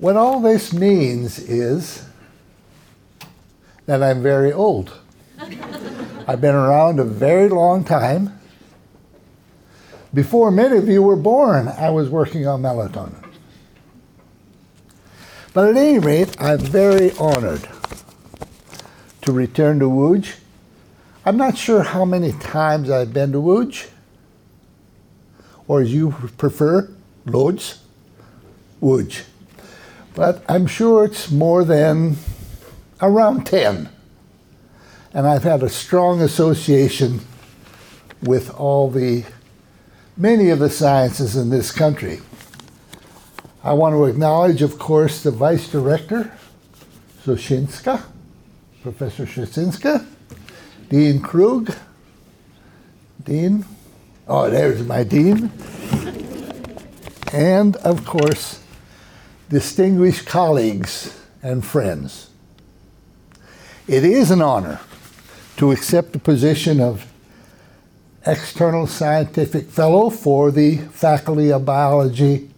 What all this means is that I'm very old. I've been around a very long time. Before many of you were born, I was working on melatonin. But at any rate, I'm very honored to return to Wooge. I'm not sure how many times I've been to Wooge, or as you prefer, Lodz, Wooge. But I'm sure it's more than around 10. And I've had a strong association with all the many of the sciences in this country. I want to acknowledge, of course, the Vice Director, Zoshinska, Professor Shasinska, Dean Krug, Dean, oh, there's my Dean, and of course, distinguished colleagues and friends. It is an honor to accept the position of external scientific fellow for the Faculty of Biology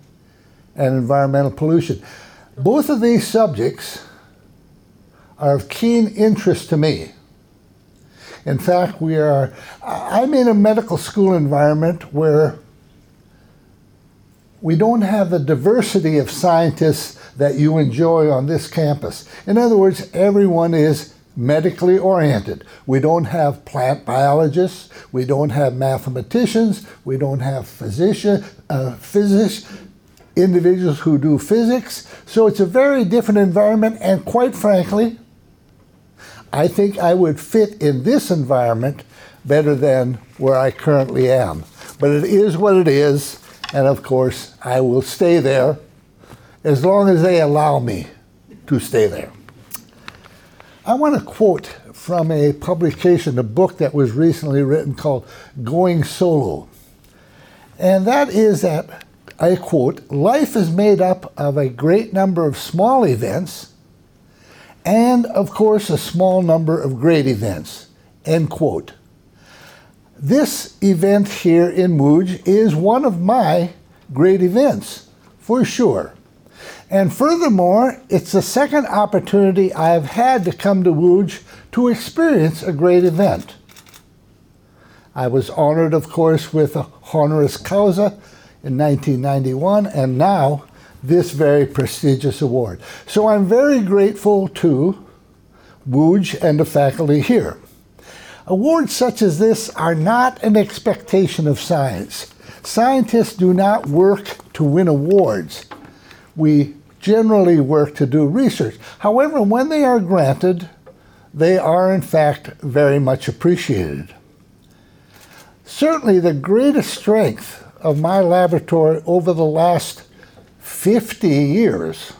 and Environmental Pollution. Both of these subjects are of keen interest to me. In fact, we are, I'm in a medical school environment where we don't have the diversity of scientists that you enjoy on this campus. In other words, everyone is medically oriented. We don't have plant biologists, we don't have mathematicians, we don't have physician, uh, physics, individuals who do physics. So it's a very different environment, and quite frankly, I think I would fit in this environment better than where I currently am. But it is what it is, and of course, I will stay there as long as they allow me to stay there. I want to quote from a publication, a book that was recently written called Going Solo. And that is that, I quote, life is made up of a great number of small events and, of course, a small number of great events, end quote. This event here in Wooge is one of my great events, for sure. And furthermore, it's the second opportunity I have had to come to Wooge to experience a great event. I was honored, of course, with a honoris causa in 1991, and now this very prestigious award. So I'm very grateful to Wooge and the faculty here. Awards such as this are not an expectation of science. Scientists do not work to win awards. We generally work to do research. However, when they are granted, they are in fact very much appreciated. Certainly, the greatest strength of my laboratory over the last 50 years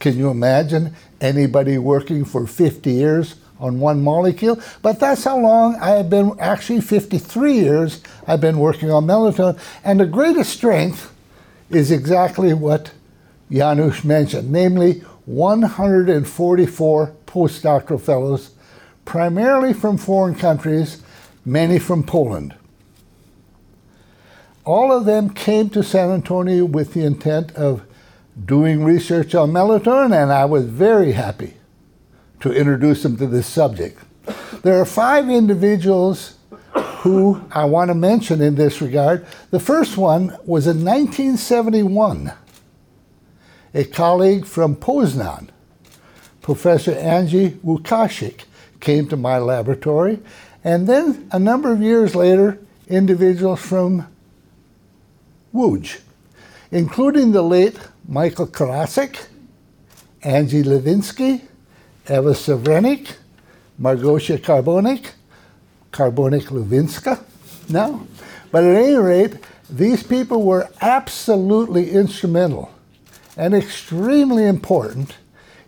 can you imagine anybody working for 50 years on one molecule? But that's how long I have been, actually 53 years, I've been working on melatonin. And the greatest strength is exactly what Janusz mentioned, namely 144 postdoctoral fellows, primarily from foreign countries, many from Poland. All of them came to San Antonio with the intent of doing research on melatonin, and I was very happy to introduce them to this subject. There are five individuals who I want to mention in this regard. The first one was in 1971 a colleague from Poznan, Professor Angie Łukasik, came to my laboratory, and then a number of years later, individuals from Wuj, including the late Michael Karasek, Angie Lewiński, Eva Margosia Karbownik, Karbownik Lewińska now. But at any rate, these people were absolutely instrumental and extremely important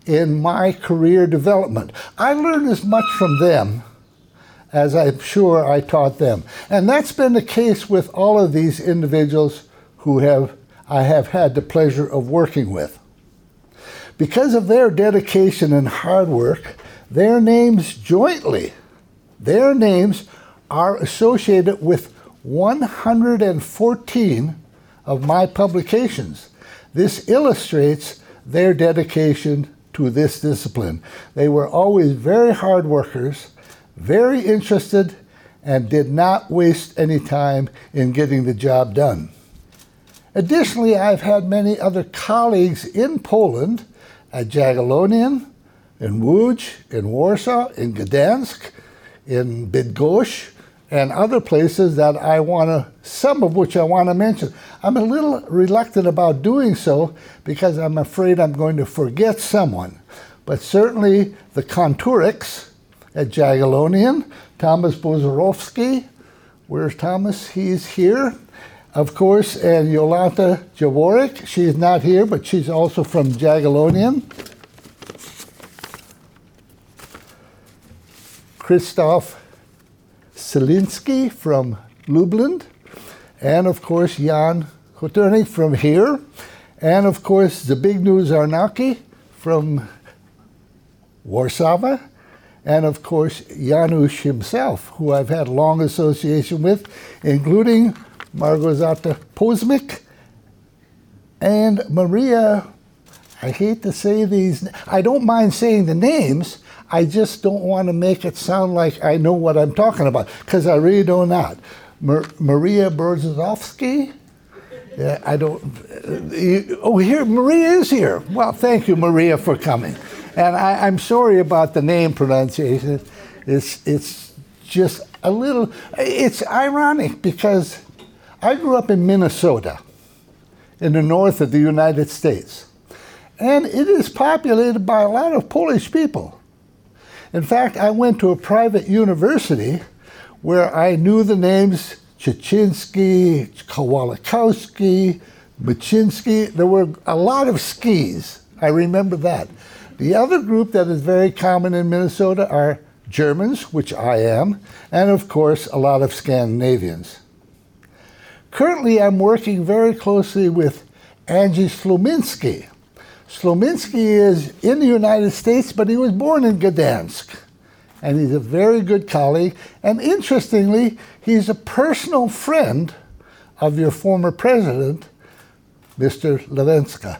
in my career development. I learned as much from them as I'm sure I taught them. And that's been the case with all of these individuals who have I have had the pleasure of working with. Because of their dedication and hard work, their names jointly, their names are associated with 114 of my publications. This illustrates their dedication to this discipline. They were always very hard workers, very interested, and did not waste any time in getting the job done. Additionally, I've had many other colleagues in Poland, at Jagiellonian, in Łódź, in Warsaw, in Gdansk, in Bydgoszcz, and other places that I want to, some of which I want to mention. I'm a little reluctant about doing so because I'm afraid I'm going to forget someone. But certainly the Kontureks at Jagiellonian, Thomas Brzozowski, where's Thomas? He's here. Of course, and Jolanta Jaworek, she's not here, but she's also from Jagiellonian. Christoph Selinski from Lublin, and of course Jan Koternik from here, and of course the big news Arnaki from Warsaw, and of course Janusz himself, who I've had a long association with, including Małgorzata Posmyk and Maria. I hate to say these, I don't mind saying the names, I just don't want to make it sound like I know what I'm talking about, because I really do not. Mar- Maria Berzovsky? Yeah, I don't. Uh, you, oh, here, Maria is here. Well, thank you, Maria, for coming. And I, am sorry about the name pronunciation. It's, it's just a little, it's ironic because I grew up in Minnesota, in the north of the United States. And it is populated by a lot of Polish people. In fact, I went to a private university where I knew the names Chichinski, Kowalkowski, Machinsky. There were a lot of skis. I remember that. The other group that is very common in Minnesota are Germans, which I am, and of course, a lot of Scandinavians. Currently, I'm working very closely with Angie Slominski, Slominski is in the United States, but he was born in Gdansk. And he's a very good colleague. And interestingly, he's a personal friend of your former president, Mr. Levenska.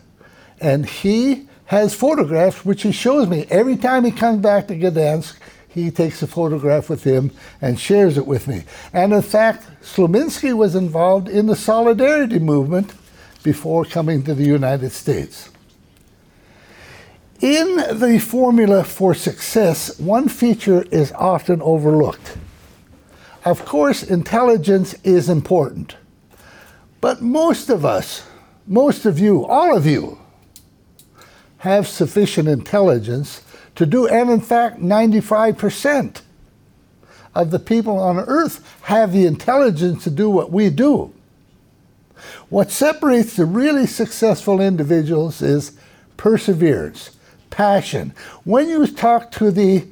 And he has photographs, which he shows me. Every time he comes back to Gdansk, he takes a photograph with him and shares it with me. And in fact, Slominski was involved in the Solidarity movement before coming to the United States. In the formula for success, one feature is often overlooked. Of course, intelligence is important. But most of us, most of you, all of you, have sufficient intelligence to do, and in fact, 95% of the people on earth have the intelligence to do what we do. What separates the really successful individuals is perseverance passion. When you talk to the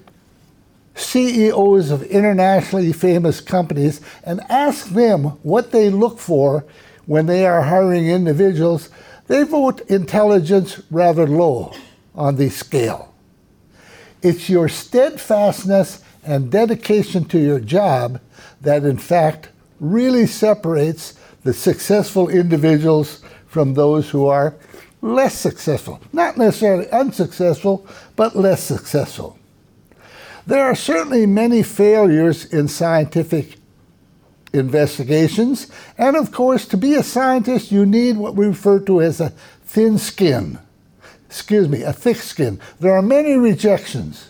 CEOs of internationally famous companies and ask them what they look for when they are hiring individuals, they vote intelligence rather low on the scale. It's your steadfastness and dedication to your job that, in fact, really separates the successful individuals from those who are less successful. Not necessarily unsuccessful, but less successful. There are certainly many failures in scientific investigations, and of course, to be a scientist, you need what we refer to as a thin skin. Excuse me, a thick skin. There are many rejections.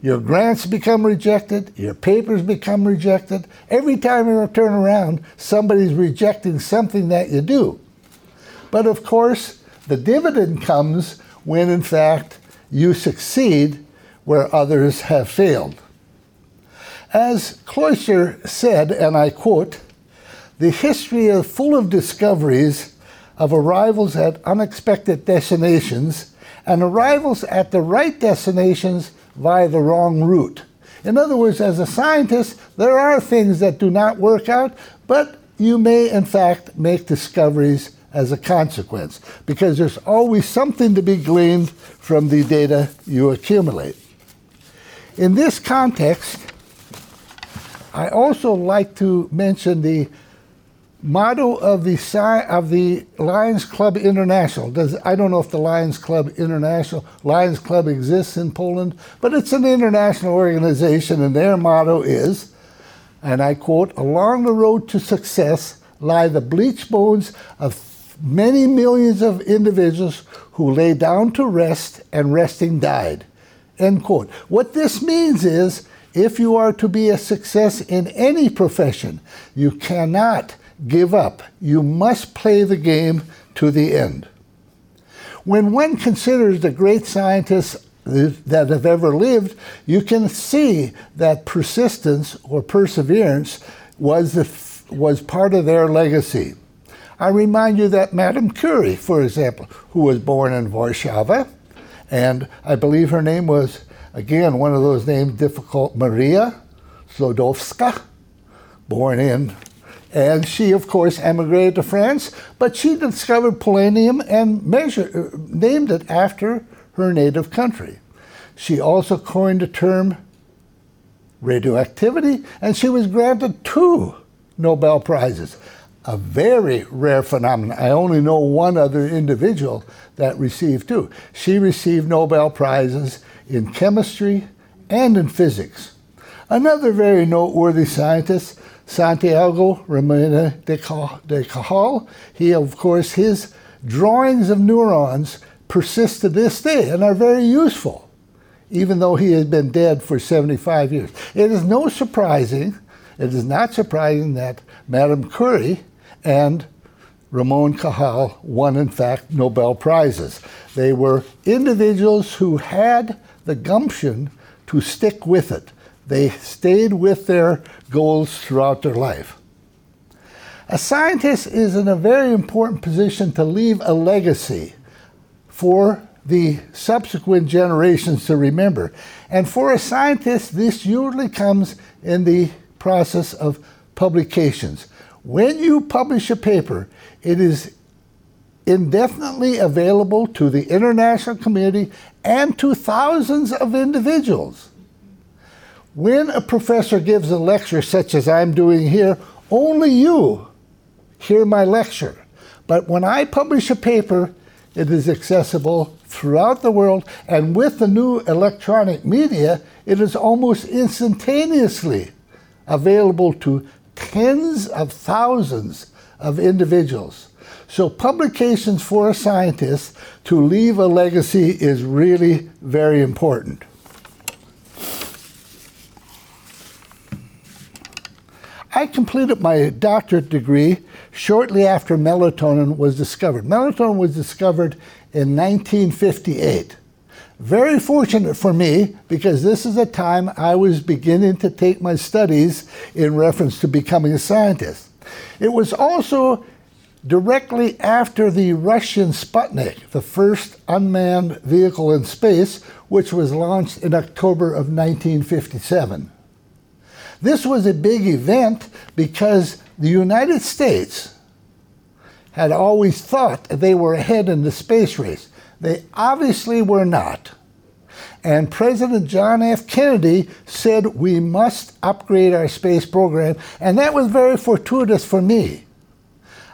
Your grants become rejected, your papers become rejected. Every time you turn around, somebody's rejecting something that you do. But of course, the dividend comes when, in fact, you succeed where others have failed. As Koestler said, and I quote, the history is full of discoveries of arrivals at unexpected destinations and arrivals at the right destinations via the wrong route. In other words, as a scientist, there are things that do not work out, but you may, in fact, make discoveries as a consequence, because there's always something to be gleaned from the data you accumulate. In this context, I also like to mention the motto of the of the Lions Club International. Does I don't know if the Lions Club International Lions Club exists in Poland, but it's an international organization, and their motto is, and I quote: "Along the road to success lie the bleached bones of many millions of individuals who lay down to rest and resting died." End quote. What this means is. If you are to be a success in any profession, you cannot give up. You must play the game to the end. When one considers the great scientists that have ever lived, you can see that persistence or perseverance was, the, was part of their legacy. I remind you that Madame Curie, for example, who was born in Warsaw, and I believe her name was, again, one of those names difficult, Maria Sklodowska, born in and she, of course, emigrated to France, but she discovered polonium and measured, uh, named it after her native country. She also coined the term radioactivity, and she was granted two Nobel Prizes. A very rare phenomenon. I only know one other individual that received two. She received Nobel Prizes in chemistry and in physics. Another very noteworthy scientist Santiago Ramon de Cajal. He, of course, his drawings of neurons persist to this day and are very useful, even though he has been dead for 75 years. It is no surprising, it is not surprising that Madame Curie and Ramon Cajal won, in fact, Nobel Prizes. They were individuals who had the gumption to stick with it. They stayed with their goals throughout their life. A scientist is in a very important position to leave a legacy for the subsequent generations to remember. And for a scientist, this usually comes in the process of publications. When you publish a paper, it is indefinitely available to the international community and to thousands of individuals. When a professor gives a lecture such as I'm doing here, only you hear my lecture. But when I publish a paper, it is accessible throughout the world, and with the new electronic media, it is almost instantaneously available to tens of thousands of individuals. So, publications for a scientist to leave a legacy is really very important. I completed my doctorate degree shortly after melatonin was discovered. Melatonin was discovered in 1958. Very fortunate for me because this is a time I was beginning to take my studies in reference to becoming a scientist. It was also directly after the Russian Sputnik, the first unmanned vehicle in space, which was launched in October of 1957. This was a big event because the United States had always thought they were ahead in the space race. They obviously were not. And President John F. Kennedy said we must upgrade our space program, and that was very fortuitous for me.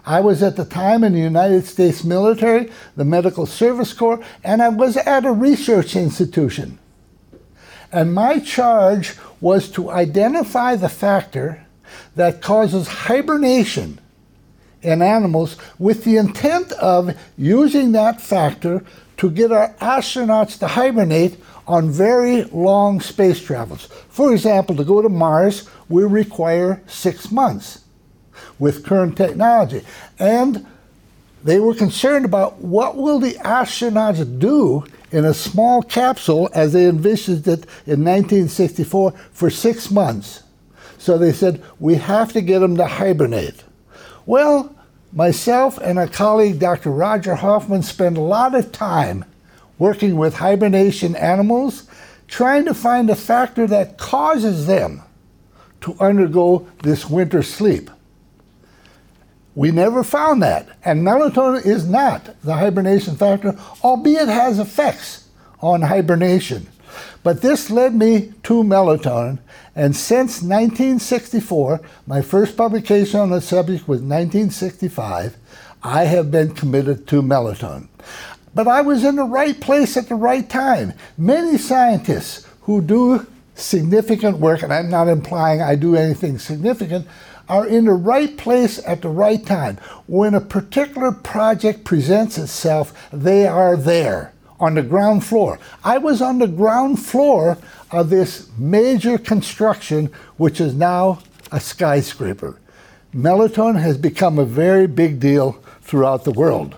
I was at the time in the United States military, the Medical Service Corps, and I was at a research institution. And my charge was to identify the factor that causes hibernation in animals with the intent of using that factor to get our astronauts to hibernate on very long space travels. For example, to go to Mars, we require six months with current technology. And they were concerned about what will the astronauts do in a small capsule as they envisioned it in 1964 for six months. So they said, we have to get them to hibernate. Well, myself and a colleague, Dr. Roger Hoffman, spent a lot of time working with hibernation animals, trying to find a factor that causes them to undergo this winter sleep. We never found that. And melatonin is not the hibernation factor, albeit has effects on hibernation. But this led me to melatonin, and since 1964, my first publication on the subject was 1965, I have been committed to melatonin. But I was in the right place at the right time. Many scientists who do significant work, and I'm not implying I do anything significant, are in the right place at the right time. When a particular project presents itself, they are there on the ground floor. I was on the ground floor of this major construction, which is now a skyscraper. Melatonin has become a very big deal throughout the world.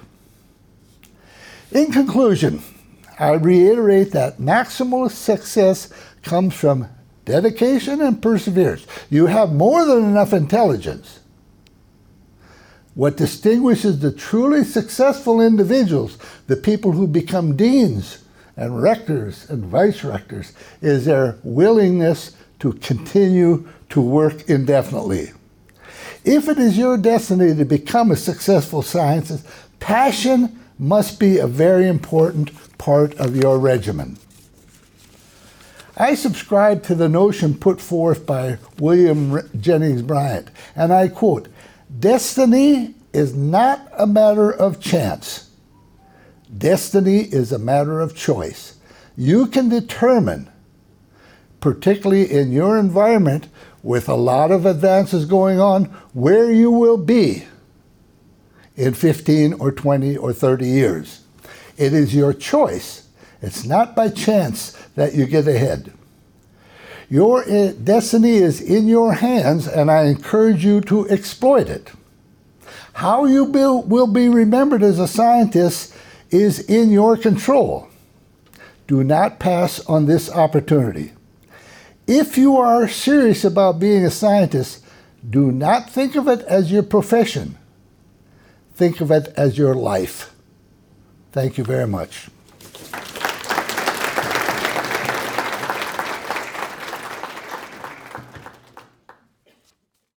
In conclusion, I reiterate that maximal success comes from dedication and perseverance. You have more than enough intelligence. What distinguishes the truly successful individuals, the people who become deans and rectors and vice rectors, is their willingness to continue to work indefinitely. If it is your destiny to become a successful scientist, passion must be a very important part of your regimen. I subscribe to the notion put forth by William Jennings Bryan, and I quote Destiny is not a matter of chance, destiny is a matter of choice. You can determine, particularly in your environment with a lot of advances going on, where you will be in 15 or 20 or 30 years. It is your choice. It's not by chance that you get ahead. Your eh, destiny is in your hands, and I encourage you to exploit it. How you will be remembered as a scientist is in your control. Do not pass on this opportunity. If you are serious about being a scientist, do not think of it as your profession. Think of it as your life. Thank you very much.